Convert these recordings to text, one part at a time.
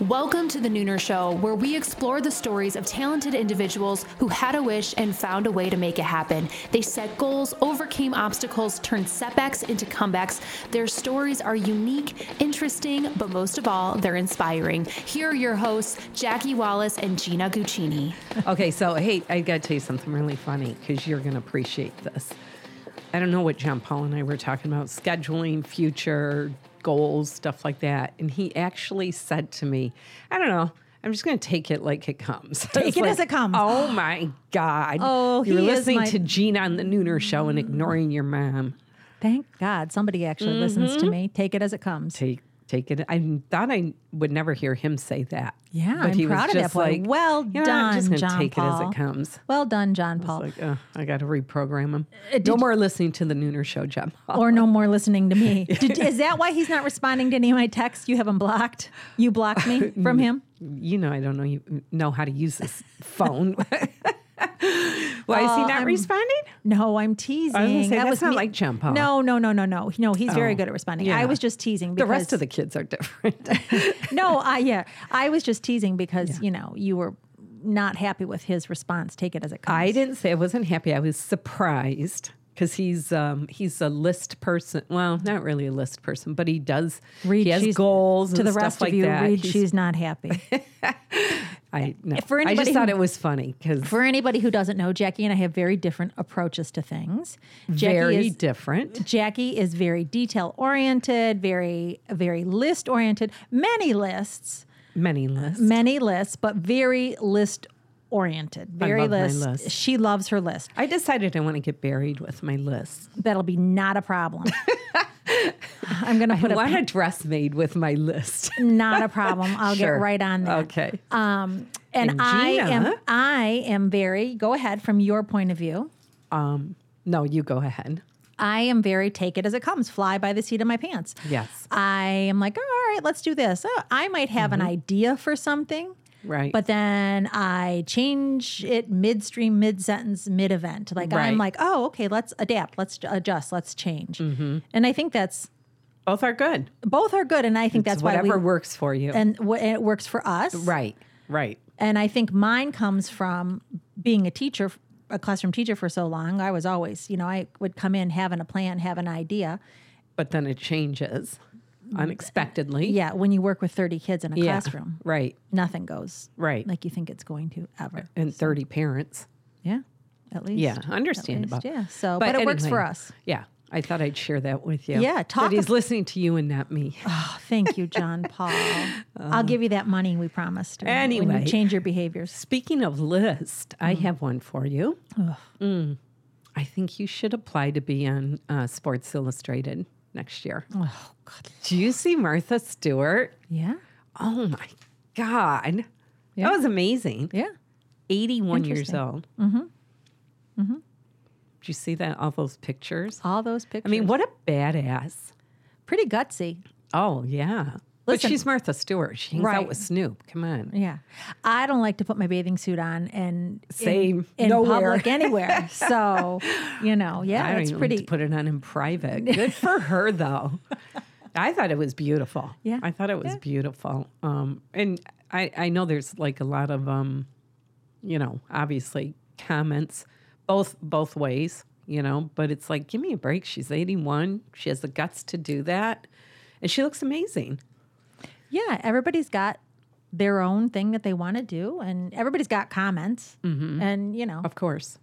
Welcome to the Nooner Show, where we explore the stories of talented individuals who had a wish and found a way to make it happen. They set goals, overcame obstacles, turned setbacks into comebacks. Their stories are unique, interesting, but most of all, they're inspiring. Here are your hosts, Jackie Wallace and Gina Guccini. Okay, so hey, I got to tell you something really funny because you're going to appreciate this. I don't know what John Paul and I were talking about scheduling, future goals, stuff like that. And he actually said to me, I don't know. I'm just going to take it like it comes. Take it as it comes. Oh my God. Oh, you're he is listening my- to Gina on the Nooner show and ignoring your mom. Thank God somebody actually listens Mm-hmm. to me. Take it as it comes. Take take it. I thought I would never hear him say that. Yeah, but I'm he was proud of that boy. like, Well you know, I'm just done, gonna John take it as it comes. Well done, John Paul. like, oh, I got to reprogram him. Uh, no more listening to the Nooner show, John Paul. or no more listening to me. Did, is that why he's not responding to any of my texts? You have him blocked. You blocked me from him. you know I don't know you know how to use this phone. Why is he Oh, not I'm- responding? No, I'm teasing. I was gonna say, That that's was not me- like John Paul. No, no, no, no, no. No, he's very Oh, good at responding. yeah. I was just teasing Because, The rest of the kids are different. no, I yeah, I was just teasing because you know you were not happy with his response. Take it as it comes. I didn't say I wasn't happy. I was surprised because he's um, he's a list person. Well, not really a list person, but he does read He has goals to the stuff rest like of you. that. He's- she's not happy. I no. For I just thought it was funny because For anybody who doesn't know, Jackie and I have very different approaches to things. Jackie very is, different. Jackie is very detail oriented, very very list oriented. Many lists, Many lists. many lists, but very list oriented. Very list. list. She loves her list. I decided I want to get buried with my list. That'll be not a problem. I'm going to put a want pe- a dress made with my list. not a problem. I'll Sure. get right on that. Okay. Um, and, And I am? I am very go ahead from your point of view. Um, no, you go ahead. I am very take it as it comes, fly by the seat of my pants. Yes. I am like, all right, let's do this. Oh, I might have an idea for something, Mm-hmm. Right. but then I change it midstream, mid sentence, mid event. Like Right. I'm like, oh, okay, let's adapt, let's adjust, let's change. Mm-hmm. And I think that's both are good. both are good, and I think that's It's why whatever we works for you. and, wh- and it works for us, right. Right. And I think mine comes from being a teacher, a classroom teacher for so long. I was always, you know, I would come in having a plan, have an idea. But then it changes unexpectedly. Yeah, when you work with 30 kids in a Yeah. classroom, Right. nothing goes Right. like you think it's going to ever. And 30 parents. Yeah, at least. Yeah. Understandable. least, yeah. So, but, it works for us. Yeah. I thought I'd share that with you. Yeah, talk That he's ab- listening to you and not me. Oh, thank you, John Paul. I'll give you that money we promised. when- when Anyway. you change your behaviors. Speaking of list, I Mm-hmm. have one for you. Mm. I think you should apply to be on uh, Sports Illustrated next year. Oh God. Do you see Martha Stewart? Yeah. Oh my God. Yeah. That was amazing. Yeah. 81 years old. Mm-hmm. Mm-hmm. Did you see that? All those pictures? All those pictures. I mean, what a badass. pretty gutsy. Oh, yeah. But she's Martha Stewart. She hangs Right. out with Snoop. Come on. Yeah. I don't like to put my bathing suit on and in- Same. in, Nowhere. public anywhere. So, you know, yeah, I don't it's even pretty like to put it on in private. Good for her, though. I thought it was beautiful. Yeah. I thought it was Yeah. beautiful. Um, and I, I know there's like a lot of, um, you know, obviously comments both both ways, you know, but it's like, give me a break. She's 81. She has the guts to do that. And she looks amazing. Yeah, everybody's got their own thing that they want to do and everybody's got comments. Mm-hmm. And, you know, Of course.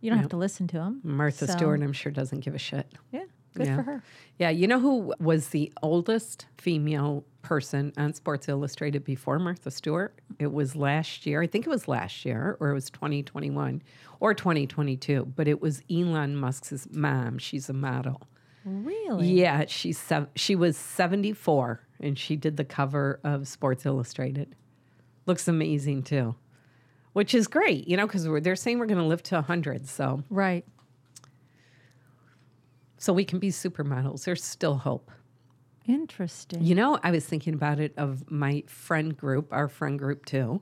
you don't have to listen to them. Martha Stewart, I'm sure, doesn't give a shit. Yeah. Good Yeah. for her. Yeah, you know who was the oldest female person on Sports Illustrated before Martha Stewart? It was last year. I think it was last year, or it was 2021 or 2022, but it was Elon Musk's mom. She's a model. Really? Yeah, she's sev- she was 74 and she did the cover of Sports Illustrated. Looks amazing too. Which is great, you know, because they're saying we're going to live to 100. So, Right. so we can be supermodels. There's still hope. Interesting. You know, I was thinking about it of my friend group, our friend group too.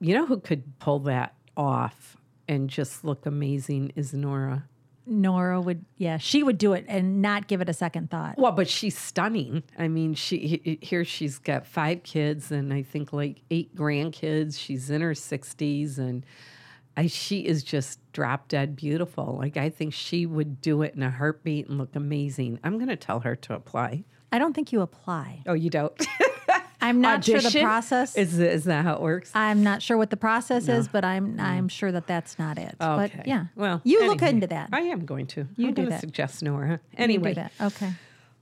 You know who could pull that off and just look amazing is Nora. Nora would, yeah, she would do it and not give it a second thought. Well, but she's stunning. I mean, she here she's got five kids and I think like eight grandkids. She's in her sixties and I, she is just drop dead beautiful. Like I think she would do it in a heartbeat and look amazing. I'm going to tell her to apply. I don't think you apply. Oh, you don't? I'm not sure the process. Is is that how it works? I'm not sure what the process is, but I'm mm. I'm sure that that's not it. Okay. But yeah, Well, you look into that. I am going to. You I'm do that. suggest Nora. You do Anyway, that. Okay.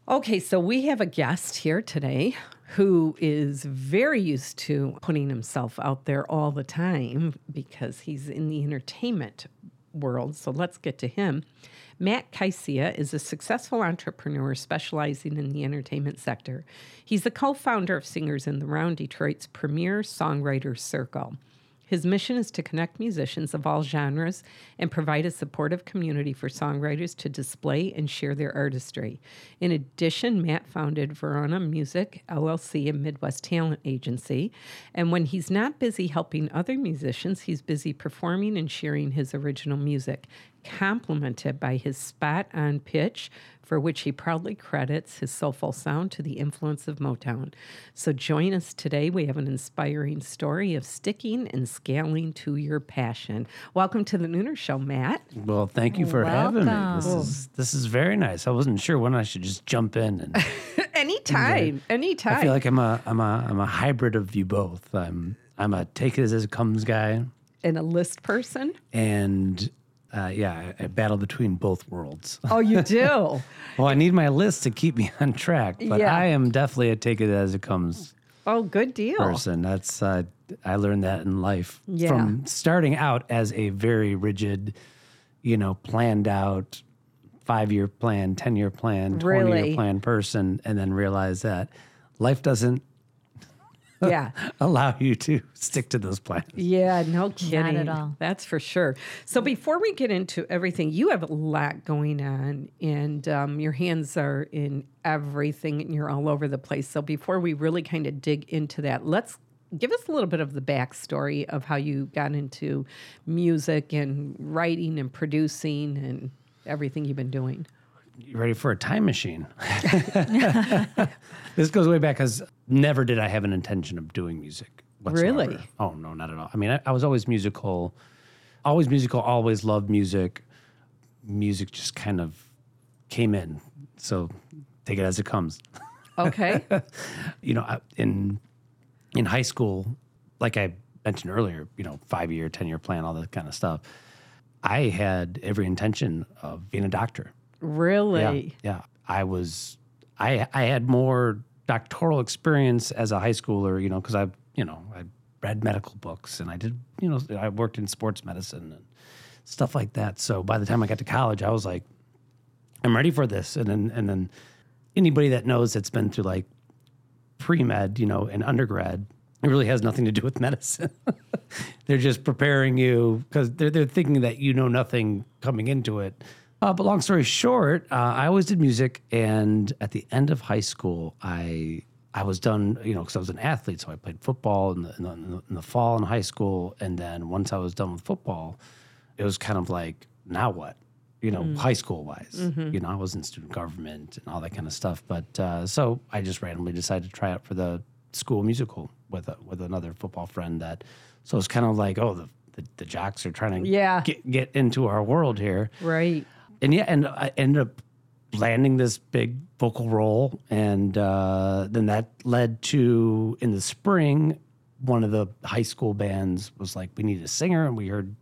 Okay, so we have a guest here today who is very used to putting himself out there all the time because he's in the entertainment world. So let's get to him. Matt Kysia is a successful entrepreneur specializing in the entertainment sector. He's the co founder of Singers in the Round, Detroit's premier songwriters circle. His mission is to connect musicians of all genres and provide a supportive community for songwriters to display and share their artistry. In addition, Matt founded Verona Music, LLC, a Midwest talent agency. And when he's not busy helping other musicians, he's busy performing and sharing his original music, complemented by his spot on pitch, for which he proudly credits his soulful sound to the influence of Motown. So join us today. We have an inspiring story of sticking and scaling to your passion. Welcome to the Nooner Show, Matt. Well, thank you for having me. This is this is very nice. I wasn't sure when I should just jump in, and anytime, anytime. I feel like I'm a I'm a I'm a hybrid of you both. I'm I'm a take it as it comes guy, and a list person. and uh, yeah, I, I battle between both worlds. Oh, you do. well, I need my list to keep me on track, but Yeah. I am definitely a take it as it comes oh, good deal. person. That's uh, I learned that in life Yeah. from starting out as a very rigid, you know, planned out five year plan, ten year plan, twenty Really? year plan person, and then realize that life doesn't Yeah. allow you to stick to those plans. Yeah, no kidding. Not at all. That's for sure. So before we get into everything, you have a lot going on, and um, your hands are in everything, and you're all over the place. So before we really kind of dig into that, let's give us a little bit of the backstory of how you got into music and writing and producing and everything you've been doing. You ready for a time machine? this goes way back because never did I have an intention of doing music. Whatsoever. Really? Oh no, not at all. I mean, I, I was always musical, always musical, always loved music. Music just kind of came in. So take it as it comes. Okay. You know, I- in in high school, like I mentioned earlier, you know, five year, ten year plan, all that kind of stuff. I had every intention of being a doctor. Really? Yeah, yeah. I was, I I had more doctoral experience as a high schooler, you know, because I, you know, I read medical books and I did, you know, I worked in sports medicine and stuff like that. So by the time I got to college, I was like, I'm ready for this. And then and then anybody that knows that's been through like pre med, you know, and undergrad, it really has nothing to do with medicine. they're just preparing you because they're they're thinking that you know nothing coming into it. Uh, but long story short, uh, I always did music, and at the end of high school, I I was done, you know, because I was an athlete, so I played football in the, in the in the fall in high school, and then once I was done with football, it was kind of like now what, you know, high school wise. You know, I was in student government and all that kind of stuff, but uh, so I just randomly decided to try out for the school musical with a, with another football friend. That so it's kind of like oh the the, the jocks are trying to Yeah. get get into our world here Right. And yeah, and I ended up landing this big vocal role, and uh, then that led to in the spring, one of the high school bands was like, "We need a singer," and we heard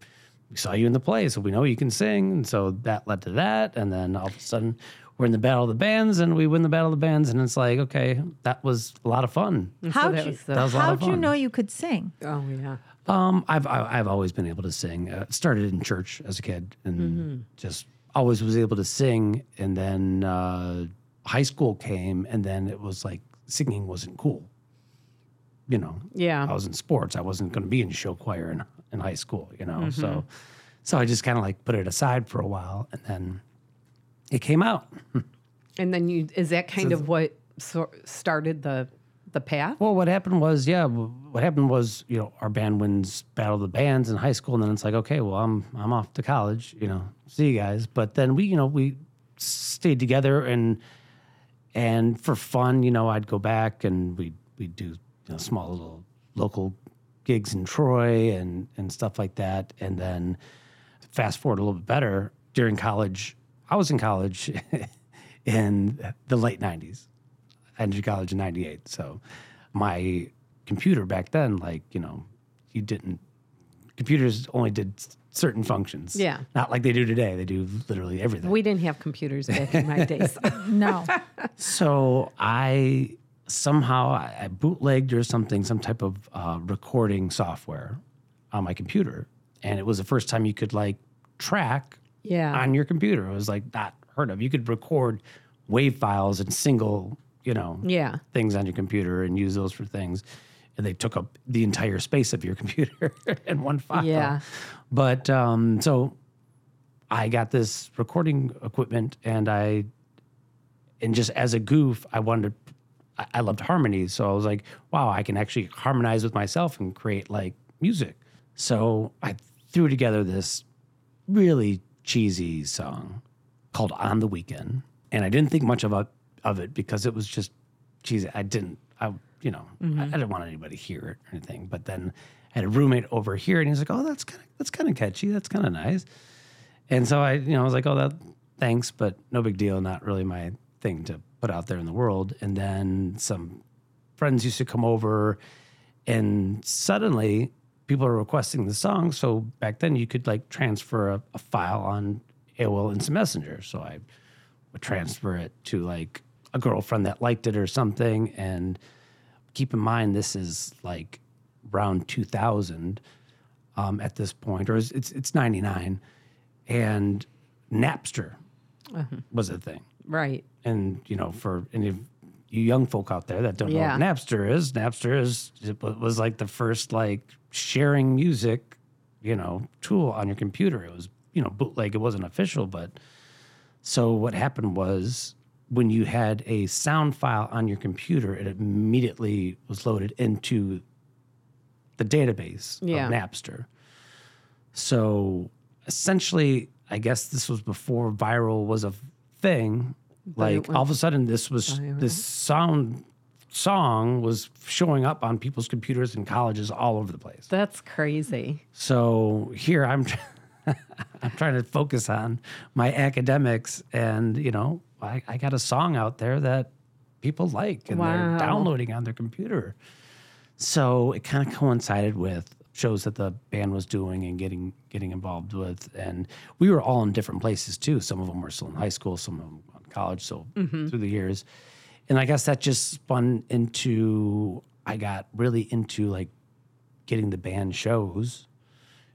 we saw you in the play, so we know you can sing, and so that led to that, and then all of a sudden. We're in the battle of the bands, and we win the battle of the bands, and it's like, okay, that was a lot of fun. How'd that you, That was a lot how'd you fun. know you could sing? Oh, yeah. Um, I've I- I've always been able to sing. Uh, started in church as a kid, and just always was able to sing. And then uh, high school came, and then it was like singing wasn't cool. You know, Yeah. I was in sports. I wasn't going to be in show choir in, in high school. You know, so so I just kind of like put it aside for a while, and then it came out. And then you is that kind of what so started the the path. Well, what happened was, yeah, what happened was, you know, our band wins Battle of the Bands in high school, and then it's like, okay, well, I'm I'm off to college, you know, see you guys. But then we, you know, we stayed together, and and for fun, you know, I'd go back and we we'd do you know, small little local gigs in Troy and and stuff like that, and then fast forward a little bit better during college. I was in college in the late '90s. I entered college in '98, so my computer back then, like you know, you didn't. Computers only did certain functions. Yeah. not like they do today. They do literally everything. We didn't have computers back in my days. No. So I somehow I I bootlegged or something, some type of uh, recording software on my computer, and it was the first time you could like track Yeah. on your computer. It was like not heard of. You could record wave files and single, you know, Yeah. things on your computer and use those for things. And they took up the entire space of your computer in one file. Yeah. But um, so I got this recording equipment and I, and just as a goof, I wanted to, I- I loved harmonies. So I was like, wow, I can actually harmonize with myself and create like music. So I threw together this really cheesy song called On the Weekend. And I didn't think much of, it- of it because it was just cheesy. I didn't, I, you know, I, mm-hmm. I didn't want anybody to hear it or anything. But then I had a roommate over here and he's like, oh, that's kind of, that's kind of catchy. That's kind of nice. And so I, you know, I was like, oh, that, thanks, but no big deal. Not really my thing to put out there in the world. And then some friends used to come over and suddenly people are requesting the song. So back then you could like transfer a, a file on AOL Instant Messenger. So I would transfer it to like a girlfriend that liked it or something. And keep in mind, this is like around 2000 um, at this point, or it's, it's, it's 99. And Napster was a thing right. and you know for any of you young folk out there that don't Yeah. know what Napster is, Napster is it was like the first like sharing music, you know, tool on your computer. It was you know bootleg. It wasn't official, but so what happened was when you had a sound file on your computer, it immediately was loaded into the database Yeah. of Napster. So essentially, I guess this was before viral was a thing. Like all of a sudden, this was this sound song was showing up on people's computers in colleges all over the place. That's crazy. So here I'm, I'm trying to focus on my academics, and you know, I, I got a song out there that people like, and Wow. they're downloading on their computer. So it kind of coincided with shows that the band was doing and getting getting involved with, and we were all in different places too. Some of them were still in high school, some of them in college. So mm-hmm. through the years, and I guess that just spun into I got really into like getting the band shows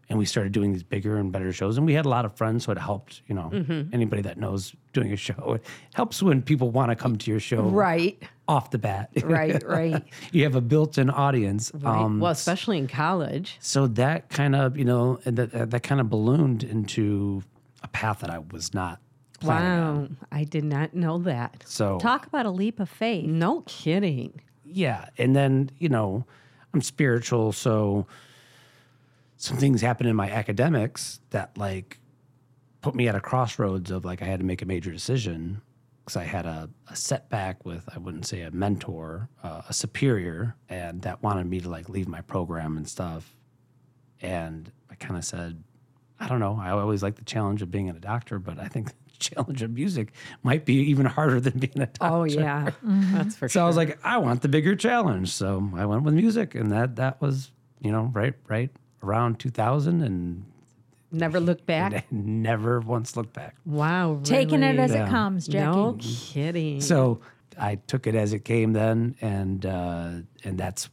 and we started doing these bigger and better shows and we had a lot of friends so it helped you know anybody that knows doing a show it helps when people want to come to your show Right. off the bat Right. Right. you have a built-in audience right. um, well, especially in college. so that kind of you know that, that kind of ballooned into a path that i was not planning on. Wow. I did not know that. so Talk about a leap of faith. No kidding. yeah and then you know i'm spiritual so some things happened in my academics that like put me at a crossroads of like i had to make a major decision because i had a, a setback with i wouldn't say a mentor uh, a superior and that wanted me to like leave my program and stuff. And i kind of said i don't know. I always like the challenge of being a doctor but i think the challenge of music might be even harder than being a doctor. Oh yeah, that's for so sure. I was like, I want the bigger challenge. So I went with music, and that that was, you know, right right around 2000, and Never look back. never once looked back. Wow. Taking it as Yeah. it comes, Jackie. No kidding. So I took it as it came then, and uh, and that's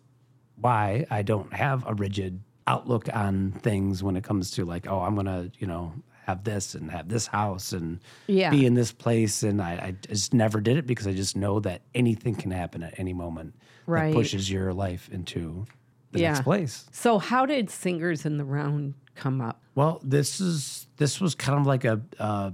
why I don't have a rigid outlook on things when it comes to like, oh, I'm gonna, you know, have this and have this house and Yeah. be in this place, and I, I just never did it because I just know that anything can happen at any moment Right. that pushes your life into the Yeah. next place. So how did Singers in the Round come up? Well, this is this was kind of like a uh,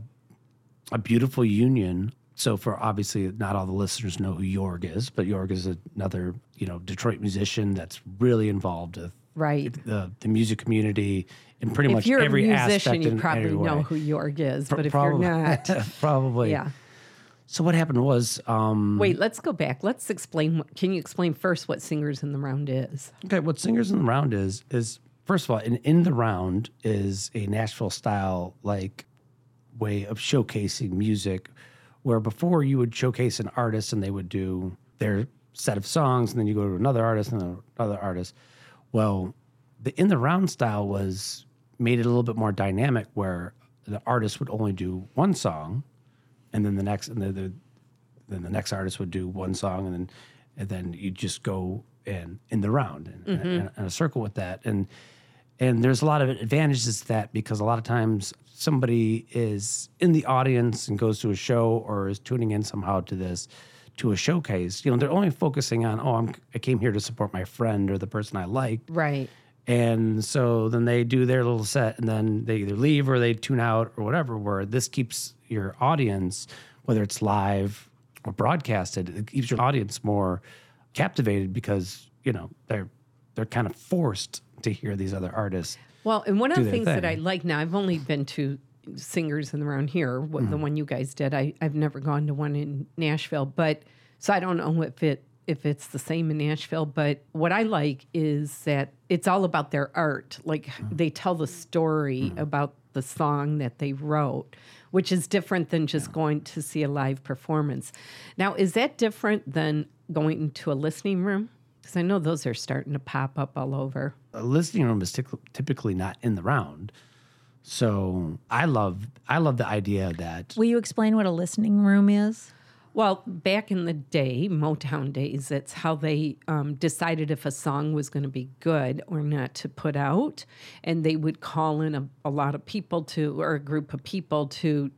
a beautiful union so for obviously not all the listeners know who Jorg is, but Jorg is another you know Detroit musician that's really involved with Right. the the music community in pretty If much you're every a aspect. musician, you probably know who Jorg is, but if Probably- you're not, probably yeah. So what happened was, um, Wait, let's go back. Let's explain. what- Can you explain first what Singers in the Round is? Okay, what Singers in the Round is is first of all, an in the round is a Nashville style like way of showcasing music, where before you would showcase an artist and they would do their set of songs, and then you go to another artist and another artist. Well, the in the round style was made it a little bit more dynamic, where the artist would only do one song, and then the next and the, the then the next artist would do one song and then and then you just go and in the round and in, in, in a circle with that. And and there's a lot of advantages to that because a lot of times somebody is in the audience and goes to a show or is tuning in somehow to this to a showcase you know they're only focusing on oh I'm, i came here to support my friend or the person i like. Right. and so then they do their little set and then they either leave or they tune out or whatever, where this keeps your audience, whether it's live or broadcasted, it keeps your audience more captivated because, you know, they're they're kind of forced to hear these other artists. Well, and one of the things that I like now, I've only been to singers in the round here, what, Mm-hmm. the one you guys did. I, I've never gone to one in Nashville, but so I don't know if it if it's the same in Nashville. But what I like is that it's all about their art. Like Mm-hmm. they tell the story about the song that they wrote, which is different than just going to see a live performance. Now, is that different than going into a listening room? Because I know those are starting to pop up all over. A listening room is tyc- typically not in the round. So I love I love the idea that Will you explain what a listening room is? Well, back in the day, Motown days, that's how they um, decided if a song was going to be good or not to put out. And they would call in a, a lot of people to, or a group of people to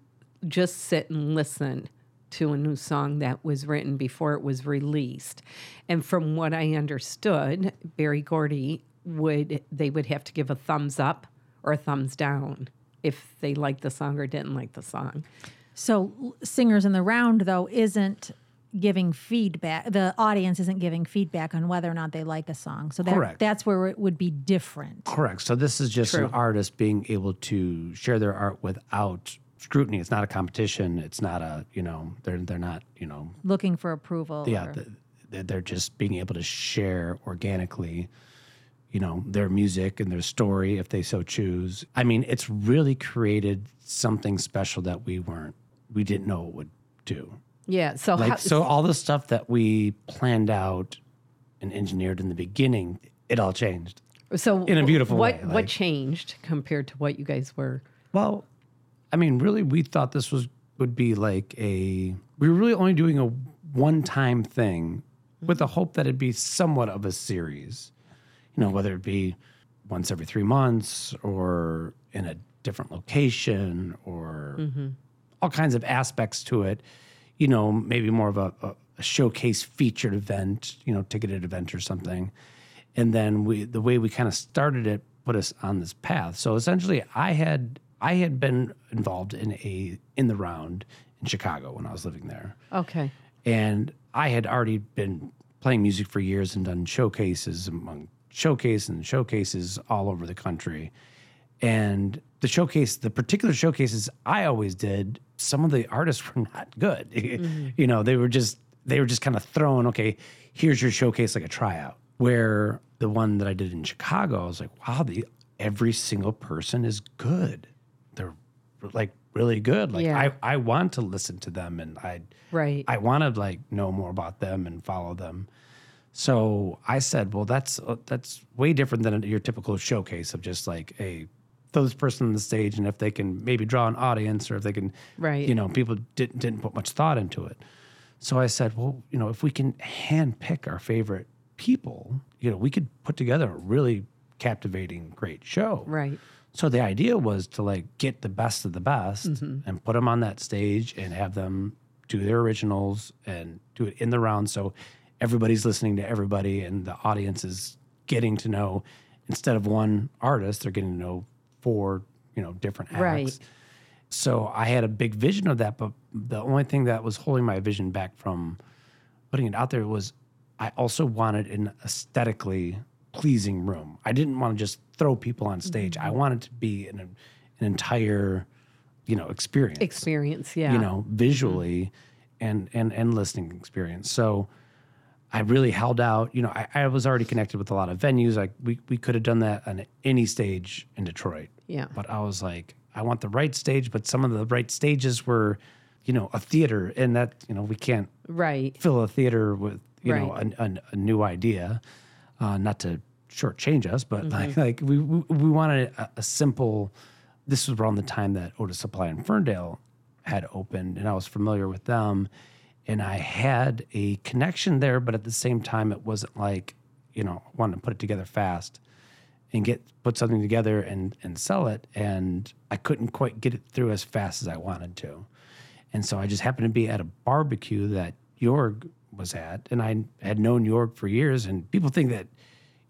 just sit and listen to a new song that was written before it was released. And from what I understood, Berry Gordy would, they would have to give a thumbs up or a thumbs down if they liked the song or didn't like the song. So, singers in the round though isn't giving feedback. The audience isn't giving feedback on whether or not they like a song. So that, Correct. that's where it would be different. Correct. So this is just True. an artist being able to share their art without scrutiny. It's not a competition. It's not a you know they're they're not you know Looking for approval. yeah or- th- they're, they're just being able to share organically you know their music and their story if they so choose. I mean, it's really created something special that we weren't we didn't know it would do. Yeah. So, Like how, so all the stuff that we planned out and engineered in the beginning, it all changed. So in a beautiful what, way, What like- changed compared to what you guys were? Well, I mean, really, we thought this was would be like a. We were really only doing a one-time thing, with the hope that it'd be somewhat of a series. You know, whether it be once every three months or in a different location or mm-hmm. All kinds of aspects to it. You know, maybe more of a, a, a showcase featured event, you know, ticketed event or something. And then we, the way we kind of started it, put us on this path. So essentially, I had I had been involved in a in the round in Chicago when I was living there, Okay. and I had already been playing music for years and done showcases among showcases and showcases all over the country. And the showcase, the particular showcases I always did, some of the artists were not good. you know, they were just they were just kind of thrown, okay, here's your showcase like a tryout. Where the one that I did in Chicago, I was like, wow, the every single person is good. They're like really good. Like Yeah. I, I want to listen to them and I Right. I want to like know more about them and follow them. So I said, well, that's uh, that's way different than your typical showcase of just like a throw this person on the stage and if they can maybe draw an audience or if they can, Right. You know, people didn't didn't put much thought into it. So I said, well, you know, if we can hand pick our favorite people, you know, we could put together a really captivating, great show. right. So the idea was to like get the best of the best Mm-hmm. and put them on that stage and have them do their originals and do it in the round. So everybody's listening to everybody and the audience is getting to know instead of one artist, they're getting to know four, you know, different acts. Right. so I had a big vision of that, but the only thing that was holding my vision back from putting it out there was I also wanted an aesthetically pleasing room. I didn't want to just throw people on stage. I mm-hmm. wanted to be an, an entire, you know, experience Experience, yeah. you know, mm-hmm. visually and and and listening experience. So I really held out. You know, I, I was already connected with a lot of venues. Like we we could have done that on any stage in Detroit. Yeah. But I was like, I want the right stage, but some of the right stages were, you know, a theater, and that you know we can't Right. fill a theater with you know Right. a, a, new idea. Uh, not to shortchange us, but Mm-hmm. like like we we, we wanted a, a simple. This was around the time that Otus Supply in Ferndale had opened, and I was familiar with them, and I had a connection there. But at the same time, it wasn't like you know wanting to put it together fast and get put something together and and sell it, and I couldn't quite get it through as fast as I wanted to. And so I just happened to be at a barbecue that Jorg was at, and I had known Jorg for years. And people think that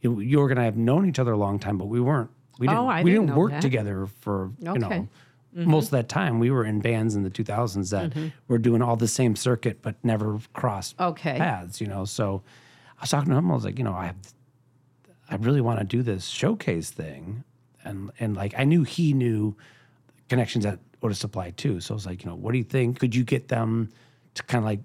you know, Jorg and I have known each other a long time, but we weren't. We oh, didn't. Oh, I we didn't didn't work that. together for you Okay. know mm-hmm. most of that time. We were in bands in the 2000s that mm-hmm. were doing all the same circuit, but never crossed Okay. paths. You know, so I was talking to him. I was like, you know, I have, I really want to do this showcase thing, and and like I knew he knew connections at Otus Supply too. So I was like, you know, what do you think? Could you get them to kind of like,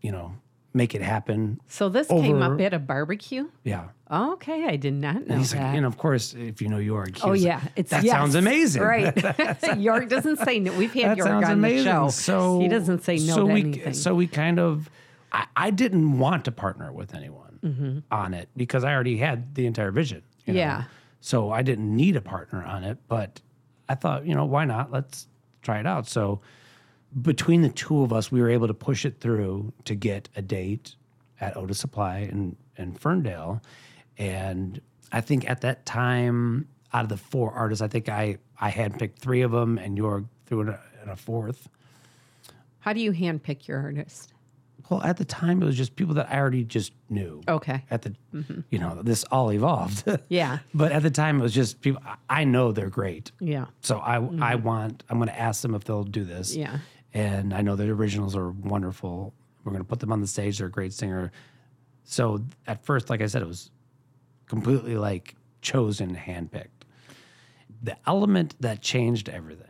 you know, make it happen? So this came up at a barbecue? Yeah. Oh, okay, I did not know And he's that. like, and of course, if you know York, oh like, yeah, it's that yes, sounds amazing, Right. York doesn't say no. We've had that York on amazing. the show. So he doesn't say no so to we, anything. So we kind of, I, I didn't want to partner with anyone Mm-hmm. on it because I already had the entire vision. you know? Yeah. So I didn't need a partner on it, but I thought, you know, why not? Let's try it out. So between the two of us, we were able to push it through to get a date at Otus Supply in, in Ferndale. And I think at that time, out of the four artists, I think I, I handpicked three of them and you're threw in a, in a fourth. How do you handpick your artist? Well, at the time, it was just people that I already just knew. Okay. At the, mm-hmm. you know, this all evolved. Yeah. But at the time, it was just people. I- know they're great. Yeah. So I I mm-hmm. want I'm going to ask them if they'll do this. Yeah. And I know the originals are wonderful. We're going to put them on the stage. They're a great singer. So at first, like I said, it was completely like chosen, handpicked. The element that changed everything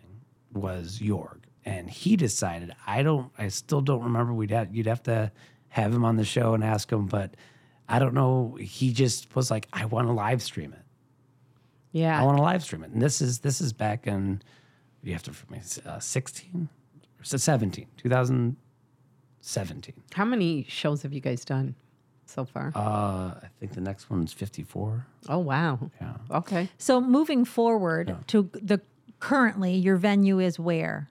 was Jorg, and he decided. I don't. I still don't remember. We'd have you'd have to have him on the show and ask him, but I don't know. He just was like, I want to live stream it. Yeah. I want to live stream it. And this is this is back in you have to for me uh, 16 or so 17, 2017. How many shows have you guys done so far? Uh, I think the next one's 54. oh wow. Yeah. Okay. So moving forward to the currently your venue is where?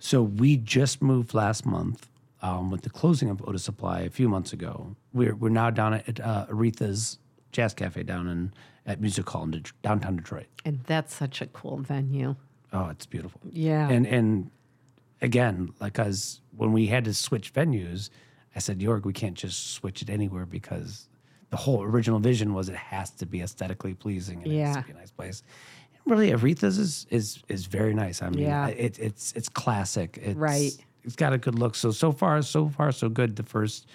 So we just moved last month um, with the closing of Otus Supply a few months ago. We're we're now down at uh, Aretha's Jazz Cafe down in at Music Hall in Det- downtown Detroit. And that's such a cool venue. Oh, it's beautiful. Yeah. And and again, like as when we had to switch venues, I said, York, we can't just switch it anywhere because the whole original vision was it has to be aesthetically pleasing and it has Yeah. to be a nice place. Really, Aretha's is is is very nice. I mean, Yeah. it, it's it's classic. It's, Right. It's got a good look. So so far, so far, so good. The first,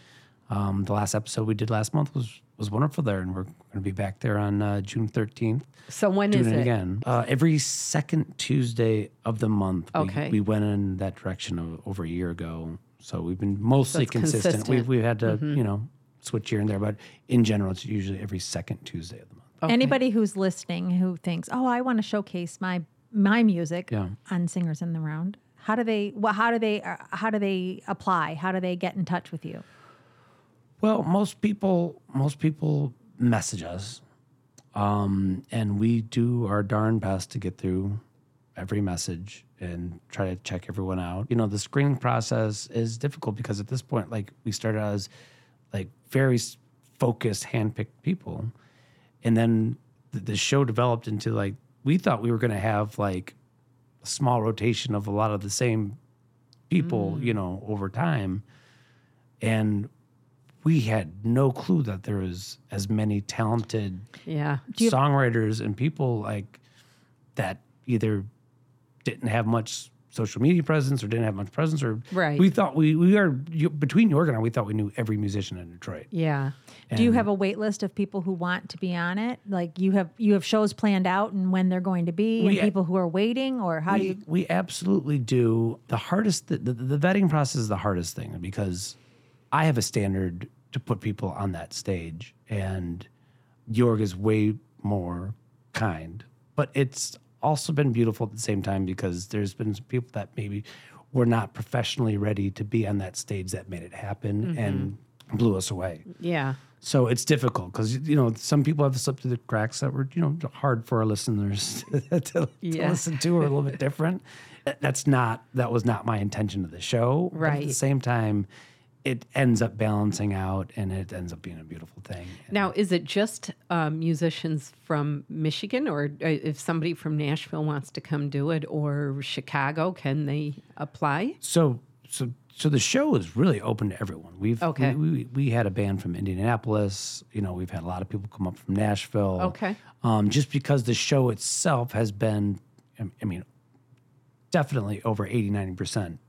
um, the last episode we did last month was was wonderful there, and we're going to be back there on uh, June thirteenth So when is it it? again. Uh, every second Tuesday of the month. we- Okay. We, went in that direction of, over a year ago. So we've been mostly it's consistent. consistent. Mm-hmm. We've, we've had to, you know, switch here and there, but in general, it's usually every second Tuesday of the month. Okay. Anybody who's listening who thinks, "Oh, I want to showcase my my music Yeah. on Singers in the Round." How do they well, how do they uh, how do they apply? How do they get in touch with you? Well, most people, most people message us, um, and we do our darn best to get through every message and try to check everyone out. You know, the screening process is difficult because at this point, like we started as like very focused, handpicked people, and then the, the show developed into like we thought we were going to have like a small rotation of a lot of the same people, you mm. know, over time, and we had no clue that there was as many talented Yeah. songwriters and people like that either didn't have much social media presence or didn't have much presence or Right. we thought we we are you, between York and I we thought we knew every musician in Detroit. Yeah. Do you have a wait list of people who want to be on it? Like you have you have shows planned out and when they're going to be, and people who are waiting, or how do we, you? we absolutely do. The hardest, the, the, the vetting process is the hardest thing because I have a standard to put people on that stage, and Jorg is way more kind. But it's also been beautiful at the same time because there's been some people that maybe were not professionally ready to be on that stage that made it happen and mm-hmm. blew us away. Yeah. So it's difficult because you know some people have slipped through the cracks that were you know hard for our listeners to, to Yeah. listen to or a little bit different. That's not that was not my intention of the show. But at the same time, it ends up balancing out and it ends up being a beautiful thing. Now, is it just uh, musicians from Michigan, or uh, if somebody from Nashville wants to come do it, or Chicago, can they apply? So so so the show is really open to everyone. We've Okay. we, we, we had a band from Indianapolis. You know, we've had a lot of people come up from Nashville. Okay. Um, just because the show itself has been, I- I mean, definitely over 80, 90 percent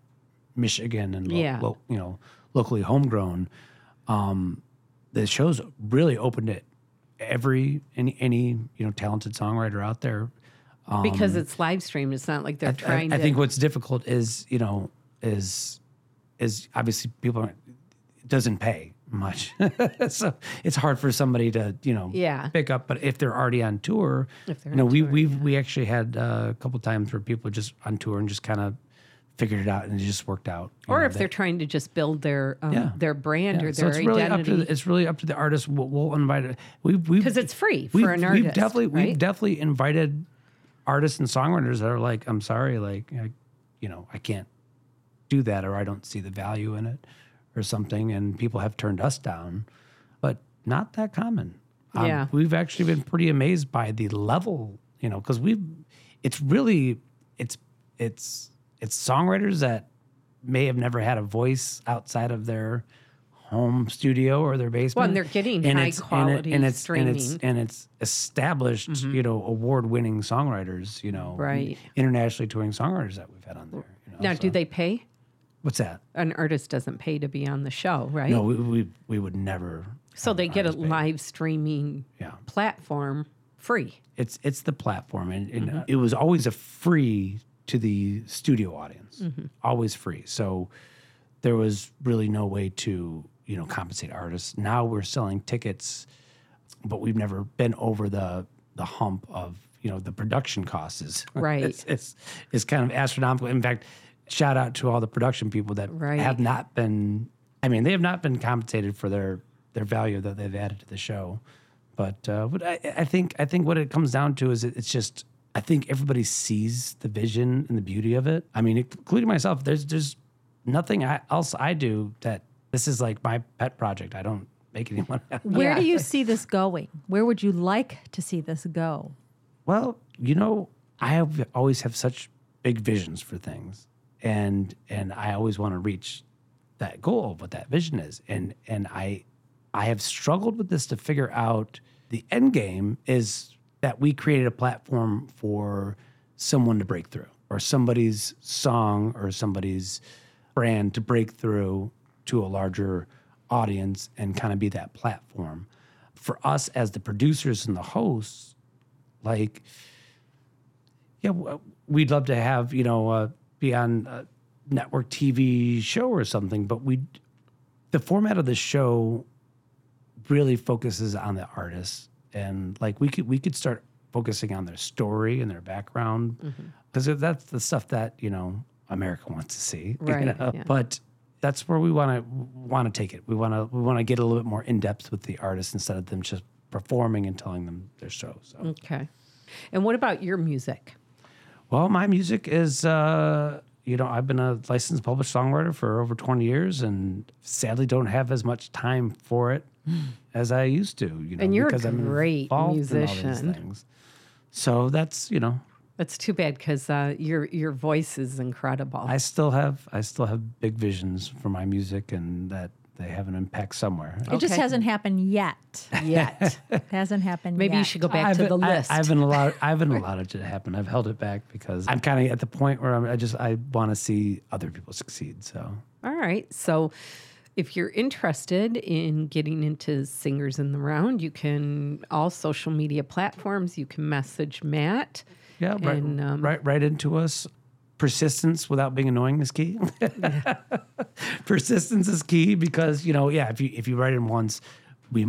Michigan and lo- Yeah. lo- you know locally homegrown. Um, the show's really open to every any any you know talented songwriter out there. because it's live streamed. It's not like they're I, trying I to. think what's difficult is you know is is obviously people aren't, it doesn't pay much, so it's hard for somebody to you know Yeah. pick up. But if they're already on tour, If they're you know we tour, we we actually had uh, a couple times where people just on tour and just kind of figured it out and it just worked out. or know, if they- they're trying to just build their um, Yeah. their brand yeah, or so their it's really up to identity. the, it's really up to the artist. We'll, we'll invite it. We we 'Cause it's free for we've, an We've artist, definitely we've definitely invited artists and songwriters that are like, I'm sorry, like I, you know, I can't do that or I don't see the value in it or something. And people have turned us down, but not that common. Um, Yeah. We've actually been pretty amazed by the level, you know, because we've, it's really, it's, it's, it's songwriters that may have never had a voice outside of their home studio or their basement. Well, and they're getting And high it's- and it- quality and it's, And it's, streaming. and it's established, you know, award-winning songwriters, you know, Mm-hmm. Right. internationally touring songwriters that we've had on there. You know, now, so- do they pay? What's that? An artist doesn't pay to be on the show, right? No, we, we we would never. so they get a live streaming Yeah. platform free. It's it's the platform, and, and Mm-hmm. it was always a free to the studio audience, Mm-hmm. always free. So there was really no way to you know compensate artists. Now we're selling tickets, but we've never been over the the hump of you know the production costs is Right. it's, it's it's kind of astronomical. In fact, shout out to all the production people that Right. have not been. I mean, they have not been compensated for their their value that they've added to the show. But uh, but I, I think I think what it comes down to is it, it's just I think everybody sees the vision and the beauty of it. I mean, including myself. There's there's nothing I, else I do that this is like my pet project. I don't make anyone. Where Yeah. do you see this going? Where would you like to see this go? Well, you know, I have always have such big visions for things, and and I always want to reach that goal of what that vision is, and and I I have struggled with this to figure out the end game is that we created a platform for someone to break through, or somebody's song or somebody's brand to break through to a larger audience and kind of be that platform. For us as the producers and the hosts, like yeah we'd love to have you know uh, be on a network tv show or something but we the format of the show really focuses on the artist and like we could we could start focusing on their story and their background because that's the stuff that you know america wants to see you Right, know? yeah. but that's where we want to want to take it we want to we want to get a little bit more in depth with the artist instead of them just performing and telling them their show so Okay. And what about your music? Well, my music is, uh, you know, I've been a licensed published songwriter for over 20 years and sadly don't have as much time for it as I used to, you know, And you're a because I'm great in all these musician. things. So that's, you know, That's too bad because uh, your your voice is incredible. I still have, I still have big visions for my music and that they have an impact somewhere. It just hasn't happened yet. Yet. It hasn't happened yet. Maybe yet. you should go back I've, to the I- list. I haven't allowed. I haven't allowed it to happen. I've held it back because I'm kind of at the point where I'm, I just I want to see other people succeed. So All right. So if you're interested in getting into singers in the round, you can all social media platforms. You can message Matt. yeah, right, um, right, right into us. Persistence without being annoying is key. Persistence is key because you know, yeah, if you if you write in once, we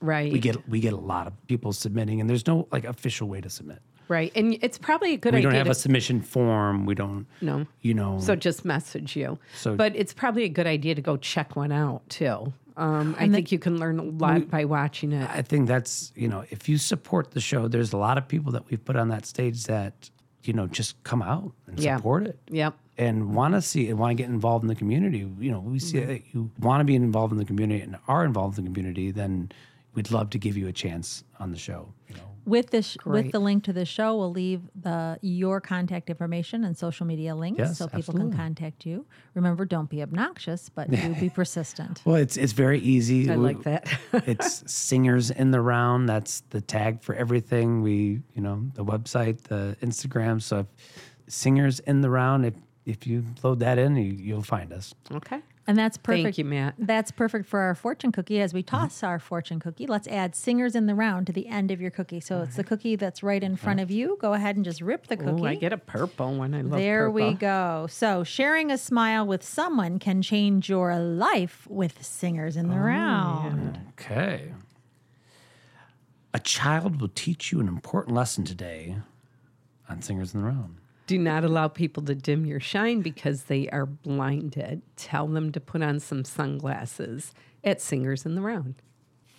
Right. we get we get a lot of people submitting, and there's no like official way to submit. Right. And it's probably a good We idea. We don't have to, a submission form. We don't. No. You know. so just message you. So- but it's probably a good idea to go check one out too. Um, I think you can learn a lot by watching it. I think that's you know if you support the show, there's a lot of people that we've put on that stage that you know just come out and Yeah. support it Yep. and want to see and want to get involved in the community. You know, we see that you want to be involved in the community and are involved in the community, then we'd love to give you a chance on the show. You know, with this with the link to the show, we'll leave the your contact information and social media links Yes, so people absolutely. can contact you. Remember, don't be obnoxious, but do be persistent. well, it's it's very easy. I We- like that. it's singers in the round. That's the tag for everything. We, you know, the website, the Instagram. So, if singers in the round. If if you load that in, you, you'll find us. okay. And that's perfect. Thank you, Matt. That's perfect for our fortune cookie. As we Mm-hmm. toss our fortune cookie, let's add singers in the round to the end of your cookie. So it's the cookie that's right in front of you. Go ahead and just rip the cookie. Oh, I get a purple one. I love there we go. So sharing a smile with someone can change your life with singers in the Oh, round. Okay. A child will teach you an important lesson today on Singers in the Round. Do not allow people to dim your shine because they are blinded. Tell them to put on some sunglasses at Singers in the Round.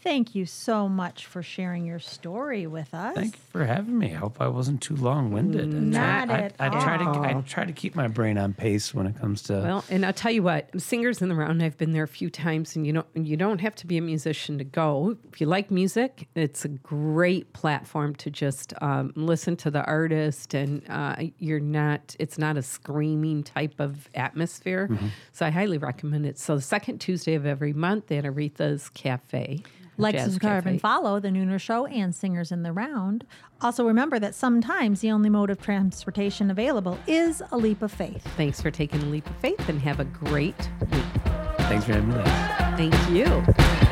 Thank you so much for sharing your story with us. Thank you for having me. I hope I wasn't too long winded. Not I, at I, try to I try to keep my brain on pace when it comes to Well, and I'll tell you what, Singers in the Round, I've been there a few times, and you don't you don't have to be a musician to go. If you like music, it's a great platform to just um, listen to the artist, and uh, you're not it's not a screaming type of atmosphere. So I highly recommend it. So the second Tuesday of every month at Aretha's Cafe. Like, Jazz subscribe, Cafe. and follow The Nooner Show and Singers in the Round. Also, remember that sometimes the only mode of transportation available is a leap of faith. Thanks for taking a leap of faith, and have a great week. thanks for having me. Thank you.